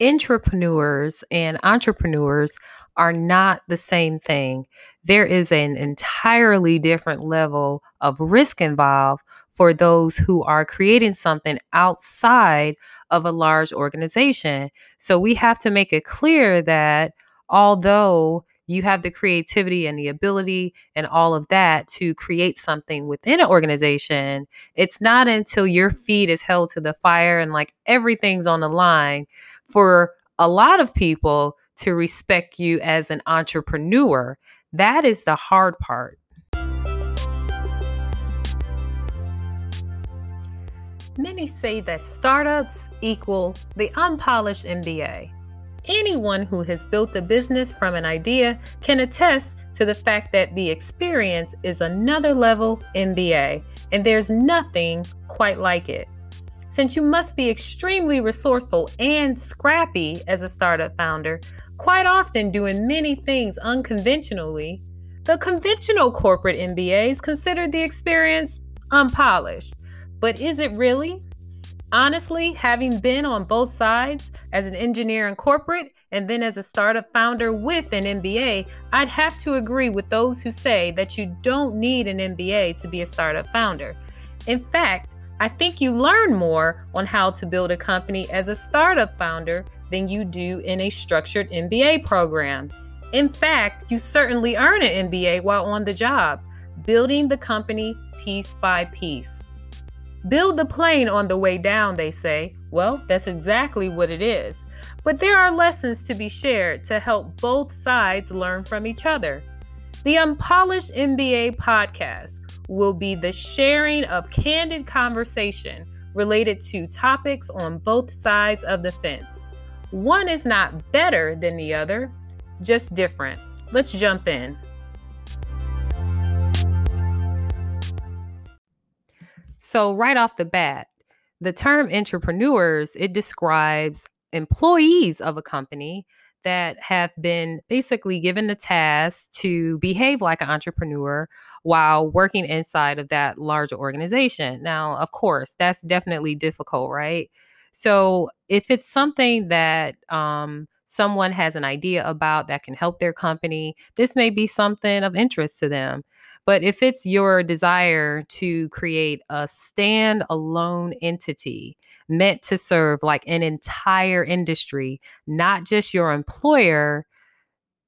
intrapreneurs and entrepreneurs are not the same thing. There is an entirely different level of risk involved for those who are creating something outside of a large organization. So we have to make it clear that although you have the creativity and the ability and all of that to create something within an organization. It's not until your feet is held to the fire and like everything's on the line for a lot of people to respect you as an entrepreneur. That is the hard part. Many say that startups equal the unpolished MBA. Anyone who has built a business from an idea can attest to the fact that the experience is another level MBA, and there's nothing quite like it. Since you must be extremely resourceful and scrappy as a startup founder, quite often doing many things unconventionally, the conventional corporate MBAs consider the experience unpolished. But is it really? Honestly, having been on both sides as an engineer in corporate and then as a startup founder with an MBA, I'd have to agree with those who say that you don't need an MBA to be a startup founder. In fact, I think you learn more on how to build a company as a startup founder than you do in a structured MBA program. In fact, you certainly earn an MBA while on the job, building the company piece by piece. Build the plane on the way down, they say. Well, that's exactly what it is. But there are lessons to be shared to help both sides learn from each other. The Unpolished MBA podcast will be the sharing of candid conversation related to topics on both sides of the fence. One is not better than the other, just different. Let's jump in. So, right off the bat, the term intrapreneurs it describes employees of a company that have been basically given the task to behave like an entrepreneur while working inside of that larger organization. Now, of course, that's definitely difficult, right? So, if it's something that um, someone has an idea about that can help their company, this may be something of interest to them. But if it's your desire to create a stand-alone entity meant to serve like an entire industry, not just your employer,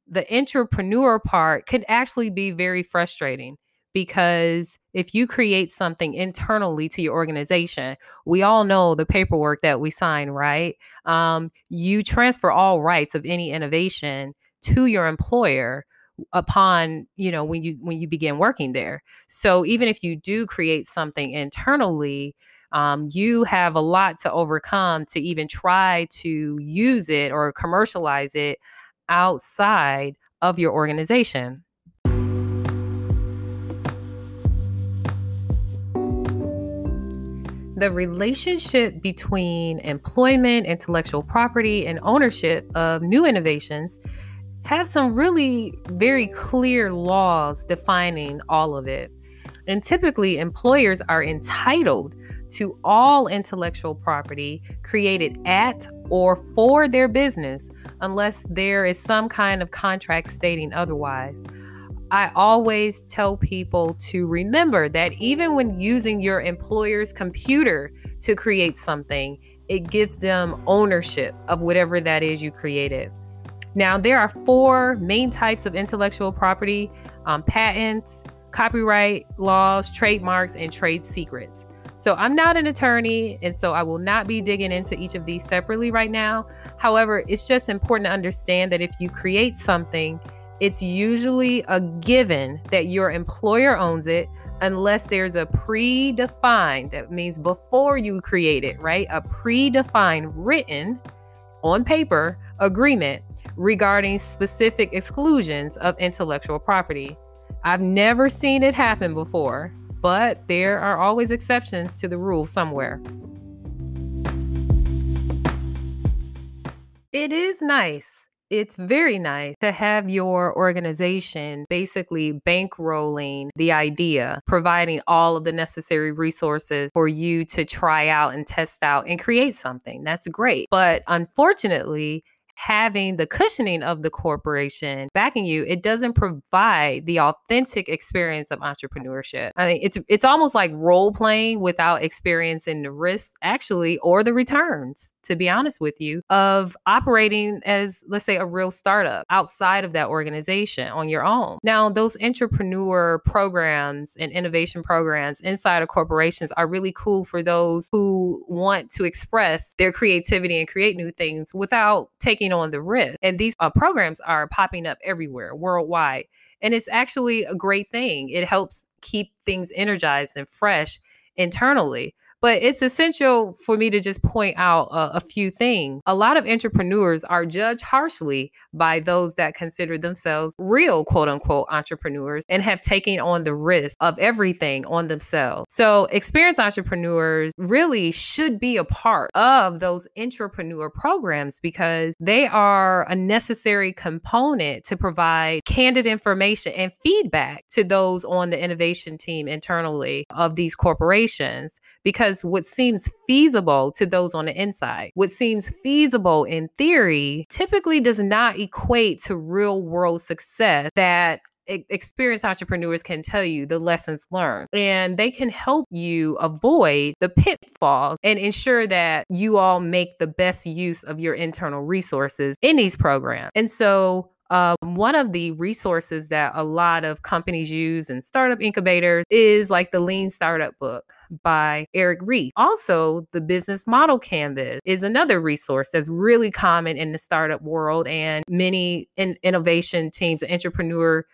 the intrapreneur part could actually be very frustrating because if you create something internally to your organization, we all know the paperwork that we sign, right? Um, you transfer all rights of any innovation to your employer upon you know when you when you begin working there. So even if you do create something internally um, you have a lot to overcome to even try to use it or commercialize it outside of your organization. The relationship between employment, intellectual property, and ownership of new innovations have some really very clear laws defining all of it. And typically, employers are entitled to all intellectual property created at or for their business unless there is some kind of contract stating otherwise. I always tell people to remember that even when using your employer's computer to create something, it gives them ownership of whatever that is you created. Now, there are four main types of intellectual property um, patents, copyright laws, trademarks, and trade secrets. So, I'm not an attorney, and so I will not be digging into each of these separately right now. However, it's just important to understand that if you create something, it's usually a given that your employer owns it unless there's a predefined, that means before you create it, right? A predefined written on paper agreement regarding specific exclusions of intellectual property. I've never seen it happen before, but there are always exceptions to the rule somewhere. It is nice it's very nice to have your organization basically bankrolling the idea, providing all of the necessary resources for you to try out and test out and create something. That's great. But unfortunately, having the cushioning of the corporation backing you, it doesn't provide the authentic experience of entrepreneurship. I mean, it's it's almost like role playing without experiencing the risks actually or the returns to be honest with you, of operating as, let's say, a real startup outside of that organization on your own. Now, those intrapreneur programs and innovation programs inside of corporations are really cool for those who want to express their creativity and create new things without taking on the risk. And these uh, programs are popping up everywhere worldwide. And it's actually a great thing. It helps keep things energized and fresh internally. But it's essential for me to just point out a, a few things. A lot of intrapreneurs are judged harshly by those that consider themselves real quote unquote entrepreneurs and have taken on the risk of everything on themselves. So, experienced entrepreneurs really should be a part of those intrapreneur programs because they are a necessary component to provide candid information and feedback to those on the innovation team internally of these corporations because what seems feasible to those on the inside, what seems feasible in theory, typically does not equate to real world success that experienced entrepreneurs can tell you the lessons learned and they can help you avoid the pitfalls and ensure that you all make the best use of your internal resources in these programs. And so um, one of the resources that a lot of companies use and startup incubators is like the Lean Startup book by Eric Ries. Also, the Business Model Canvas is another resource that's really common in the startup world, and many in- innovation teams, entrepreneur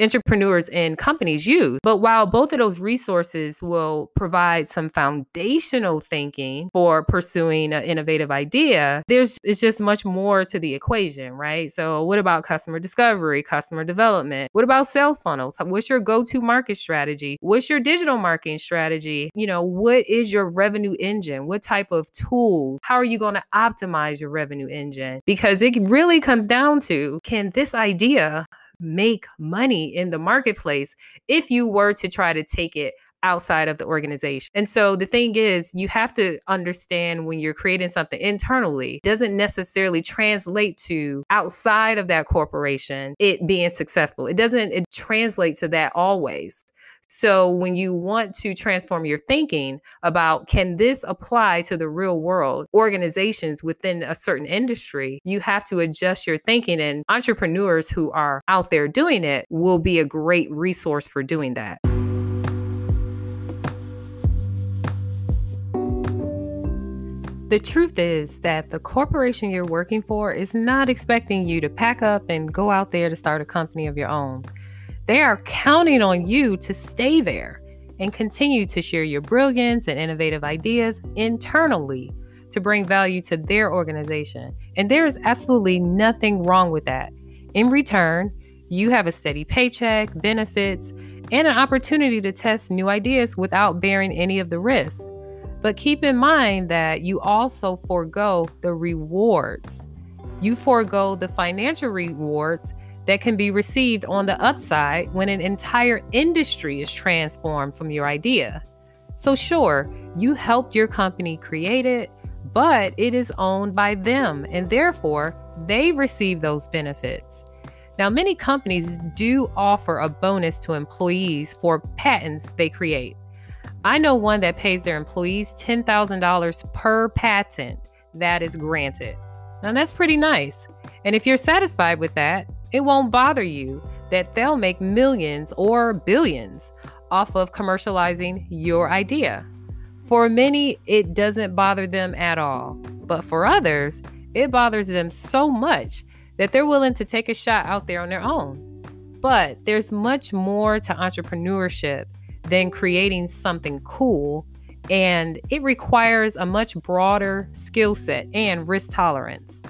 entrepreneurs and companies use. But while both of those resources will provide some foundational thinking for pursuing an innovative idea, there's it's just much more to the equation, right? So what about customer discovery, customer development? What about sales funnels? What's your go-to market strategy? What's your digital marketing strategy? You know, what is your revenue engine? What type of tools? How are you going to optimize your revenue engine? Because it really comes down to can this idea make money in the marketplace if you were to try to take it outside of the organization. And so the thing is, you have to understand when you're creating something internally doesn't necessarily translate to outside of that corporation it being successful. It doesn't it translates to that always. So when you want to transform your thinking about can this apply to the real world organizations within a certain industry, you have to adjust your thinking and entrepreneurs who are out there doing it will be a great resource for doing that. The truth is that the corporation you're working for is not expecting you to pack up and go out there to start a company of your own. They are counting on you to stay there and continue to share your brilliance and innovative ideas internally to bring value to their organization. And there is absolutely nothing wrong with that. In return, you have a steady paycheck, benefits, and an opportunity to test new ideas without bearing any of the risks. But keep in mind that you also forego the rewards. You forego the financial rewards that can be received on the upside when an entire industry is transformed from your idea. So, sure, you helped your company create it, but it is owned by them, and therefore they receive those benefits. Now, many companies do offer a bonus to employees for patents they create. I know one that pays their employees $10,000 per patent that is granted. Now, that's pretty nice. And if you're satisfied with that, it won't bother you that they'll make millions or billions off of commercializing your idea. For many, it doesn't bother them at all. But for others, it bothers them so much that they're willing to take a shot out there on their own. But there's much more to entrepreneurship than creating something cool, and it requires a much broader skill set and risk tolerance.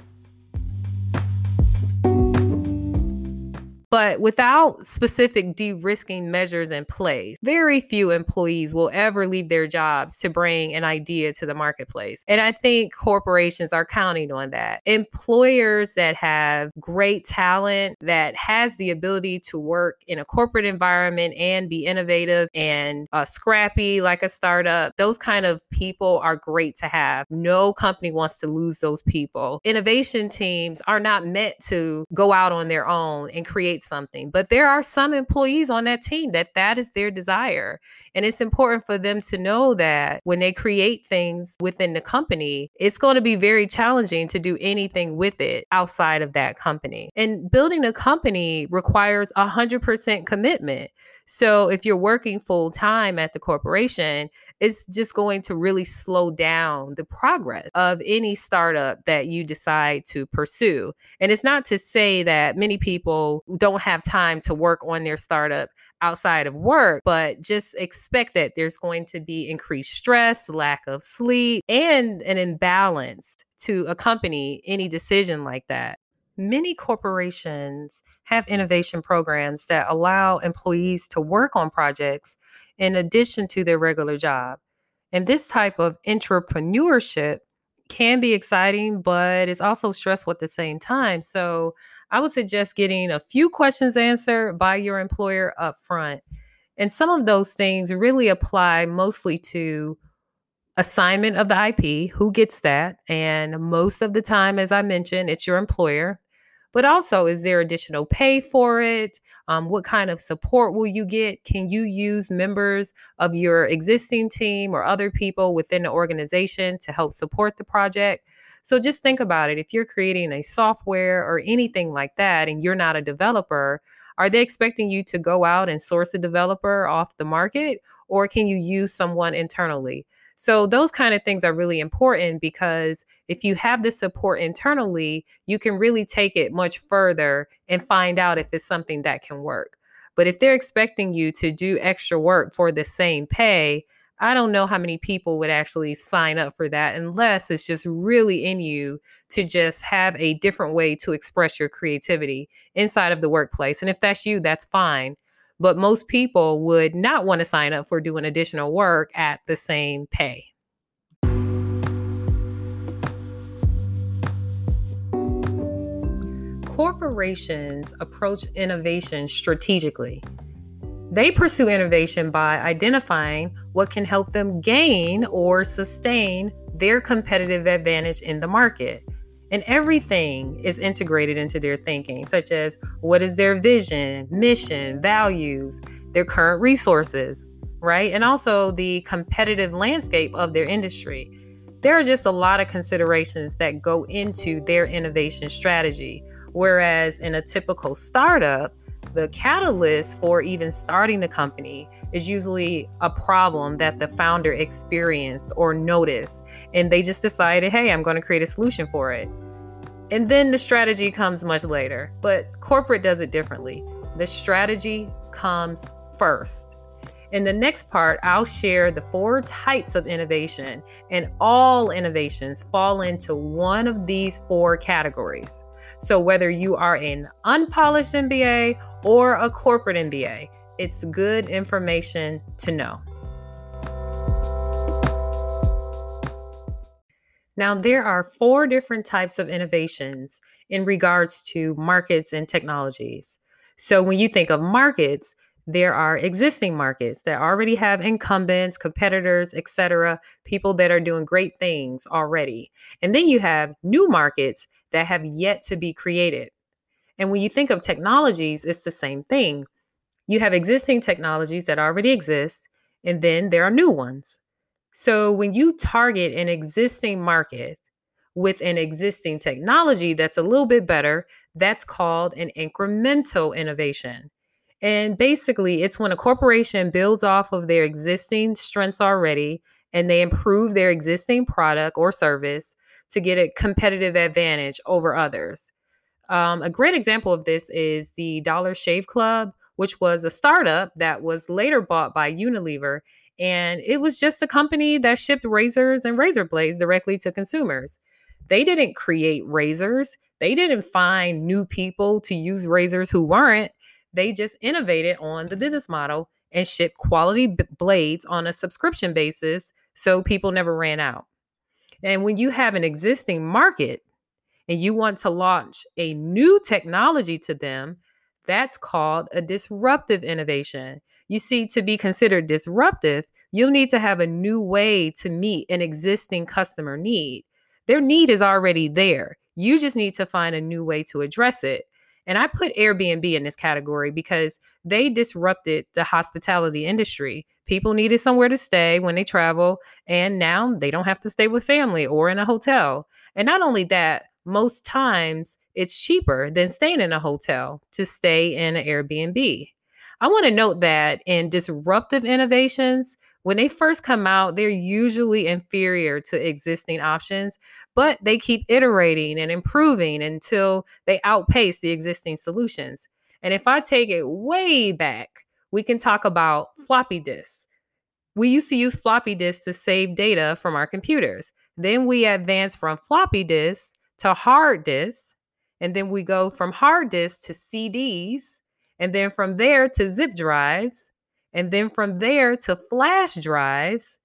But without specific de risking measures in place, very few employees will ever leave their jobs to bring an idea to the marketplace. And I think corporations are counting on that. Employers that have great talent, that has the ability to work in a corporate environment and be innovative and uh, scrappy like a startup, those kind of people are great to have. No company wants to lose those people. Innovation teams are not meant to go out on their own and create create something. But there are some employees on that team that that is their desire. And it's important for them to know that when they create things within the company, it's going to be very challenging to do anything with it outside of that company. And building a company requires 100% commitment. So if you're working full time at the corporation, it's just going to really slow down the progress of any startup that you decide to pursue. And it's not to say that many people don't have time to work on their startup outside of work, but just expect that there's going to be increased stress, lack of sleep, and an imbalance to accompany any decision like that. Many corporations have innovation programs that allow employees to work on projects in addition to their regular job. And this type of intrapreneurship can be exciting, but it's also stressful at the same time. So I would suggest getting a few questions answered by your employer up front. And some of those things really apply mostly to assignment of the IP, who gets that? And most of the time, as I mentioned, it's your employer but also is there additional pay for it? Um, what kind of support will you get? Can you use members of your existing team or other people within the organization to help support the project? So just think about it if you're creating a software or anything like that and you're not a developer are they expecting you to go out and source a developer off the market? Or can you use someone internally so those kind of things are really important because if you have the support internally, you can really take it much further and find out if it's something that can work. But if they're expecting you to do extra work for the same pay, I don't know how many people would actually sign up for that unless it's just really in you to just have a different way to express your creativity inside of the workplace. And if that's you, that's fine but most people would not want to sign up for doing additional work at the same pay. Corporations approach innovation strategically. They pursue innovation by identifying what can help them gain or sustain their competitive advantage in the market. And everything is integrated into their thinking, such as what is their vision, mission, values, their current resources, right? And also the competitive landscape of their industry. There are just a lot of considerations that go into their innovation strategy. Whereas in a typical startup, the catalyst for even starting the company is usually a problem that the founder experienced or noticed. And they just decided, hey, I'm going to create a solution for it. And then the strategy comes much later. But corporate does it differently. The strategy comes first. In the next part, I'll share the four types of innovation, and all innovations fall into one of these four categories. So, whether you are an unpolished MBA or a corporate MBA, it's good information to know. Now, there are four different types of innovations in regards to markets and technologies. So, when you think of markets, there are existing markets that already have incumbents, competitors, etc., people that are doing great things already. And then you have new markets that have yet to be created. And when you think of technologies, it's the same thing. You have existing technologies that already exist, and then there are new ones. So when you target an existing market with an existing technology that's a little bit better, that's called an incremental innovation. And basically, it's when a corporation builds off of their existing strengths already and they improve their existing product or service to get a competitive advantage over others. Um, a great example of this is the Dollar Shave Club, which was a startup that was later bought by Unilever. And it was just a company that shipped razors and razor blades directly to consumers. They didn't create razors, they didn't find new people to use razors who weren't they just innovated on the business model and shipped quality b- blades on a subscription basis so people never ran out. And when you have an existing market and you want to launch a new technology to them, that's called a disruptive innovation. You see, to be considered disruptive, you'll need to have a new way to meet an existing customer need. Their need is already there. You just need to find a new way to address it. And I put Airbnb in this category because they disrupted the hospitality industry. People needed somewhere to stay when they travel, and now they don't have to stay with family or in a hotel. And not only that, most times it's cheaper than staying in a hotel to stay in an Airbnb. I want to note that in disruptive innovations, when they first come out, they're usually inferior to existing options, but they keep iterating and improving until they outpace the existing solutions. And if I take it way back, we can talk about floppy disks. We used to use floppy disks to save data from our computers. Then we advanced from floppy disks to hard disks. And then we go from hard disks to CDs. And then from there to zip drives. And then from there to flash drives.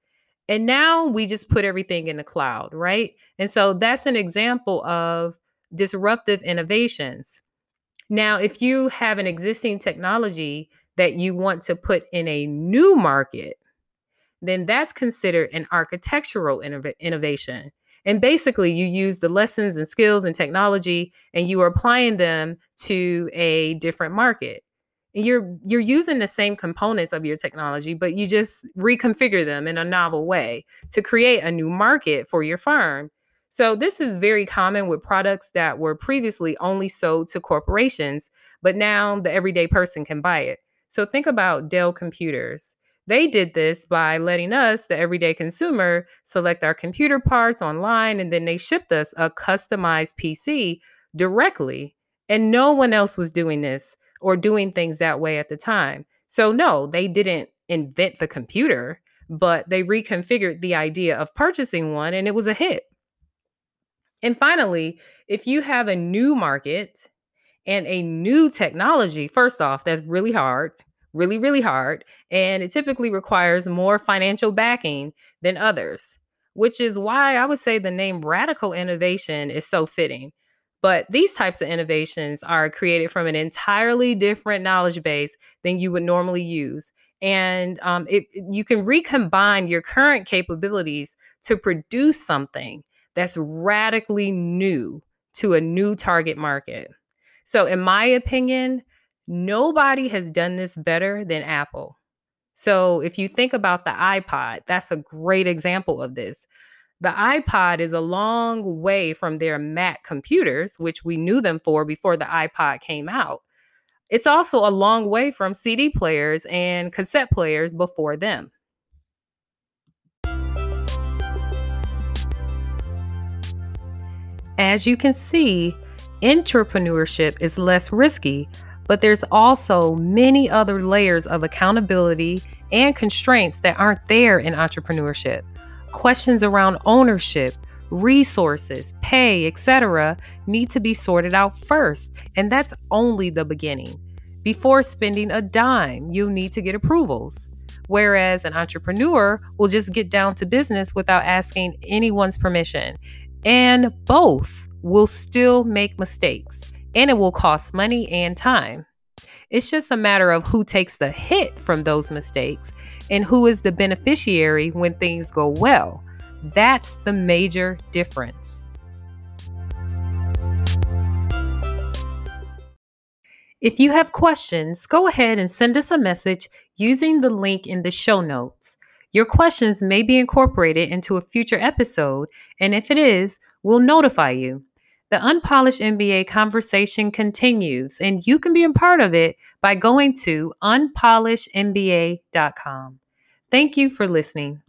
And now we just put everything in the cloud, right? And so that's an example of disruptive innovations. Now, if you have an existing technology that you want to put in a new market, then that's considered an architectural innov- innovation. And basically, you use the lessons and skills and technology and you are applying them to a different market. You're you're using the same components of your technology but you just reconfigure them in a novel way to create a new market for your firm. So this is very common with products that were previously only sold to corporations but now the everyday person can buy it. So think about dell computers they did this by letting us the everyday consumer select our computer parts online and then they shipped us a customized pc directly and no one else was doing this or doing things that way at the time. So, no, they didn't invent the computer, but they reconfigured the idea of purchasing one and it was a hit. And finally, if you have a new market and a new technology, first off, that's really hard, really, really hard. And it typically requires more financial backing than others, which is why I would say the name radical innovation is so fitting but these types of innovations are created from an entirely different knowledge base than you would normally use. And um, it, you can recombine your current capabilities to produce something that's radically new to a new target market. So, in my opinion, nobody has done this better than Apple. So, if you think about the iPod, that's a great example of this. The iPod is a long way from their Mac computers, which we knew them for before the iPod came out. It's also a long way from CD players and cassette players before them. As you can see, intrapreneurship is less risky, but there's also many other layers of accountability and constraints that aren't there in entrepreneurship questions around ownership, resources, pay, etc., need to be sorted out first, and that's only the beginning. Before spending a dime, you'll need to get approvals. Whereas an entrepreneur will just get down to business without asking anyone's permission. And both will still make mistakes, and it will cost money and time. It's just a matter of who takes the hit from those mistakes and who is the beneficiary when things go well. That's the major difference. If you have questions, go ahead and send us a message using the link in the show notes. Your questions may be incorporated into a future episode, and if it is, we'll notify you. The Unpolished MBA conversation continues, and you can be a part of it by going to unpolishedmba.com. Thank you for listening.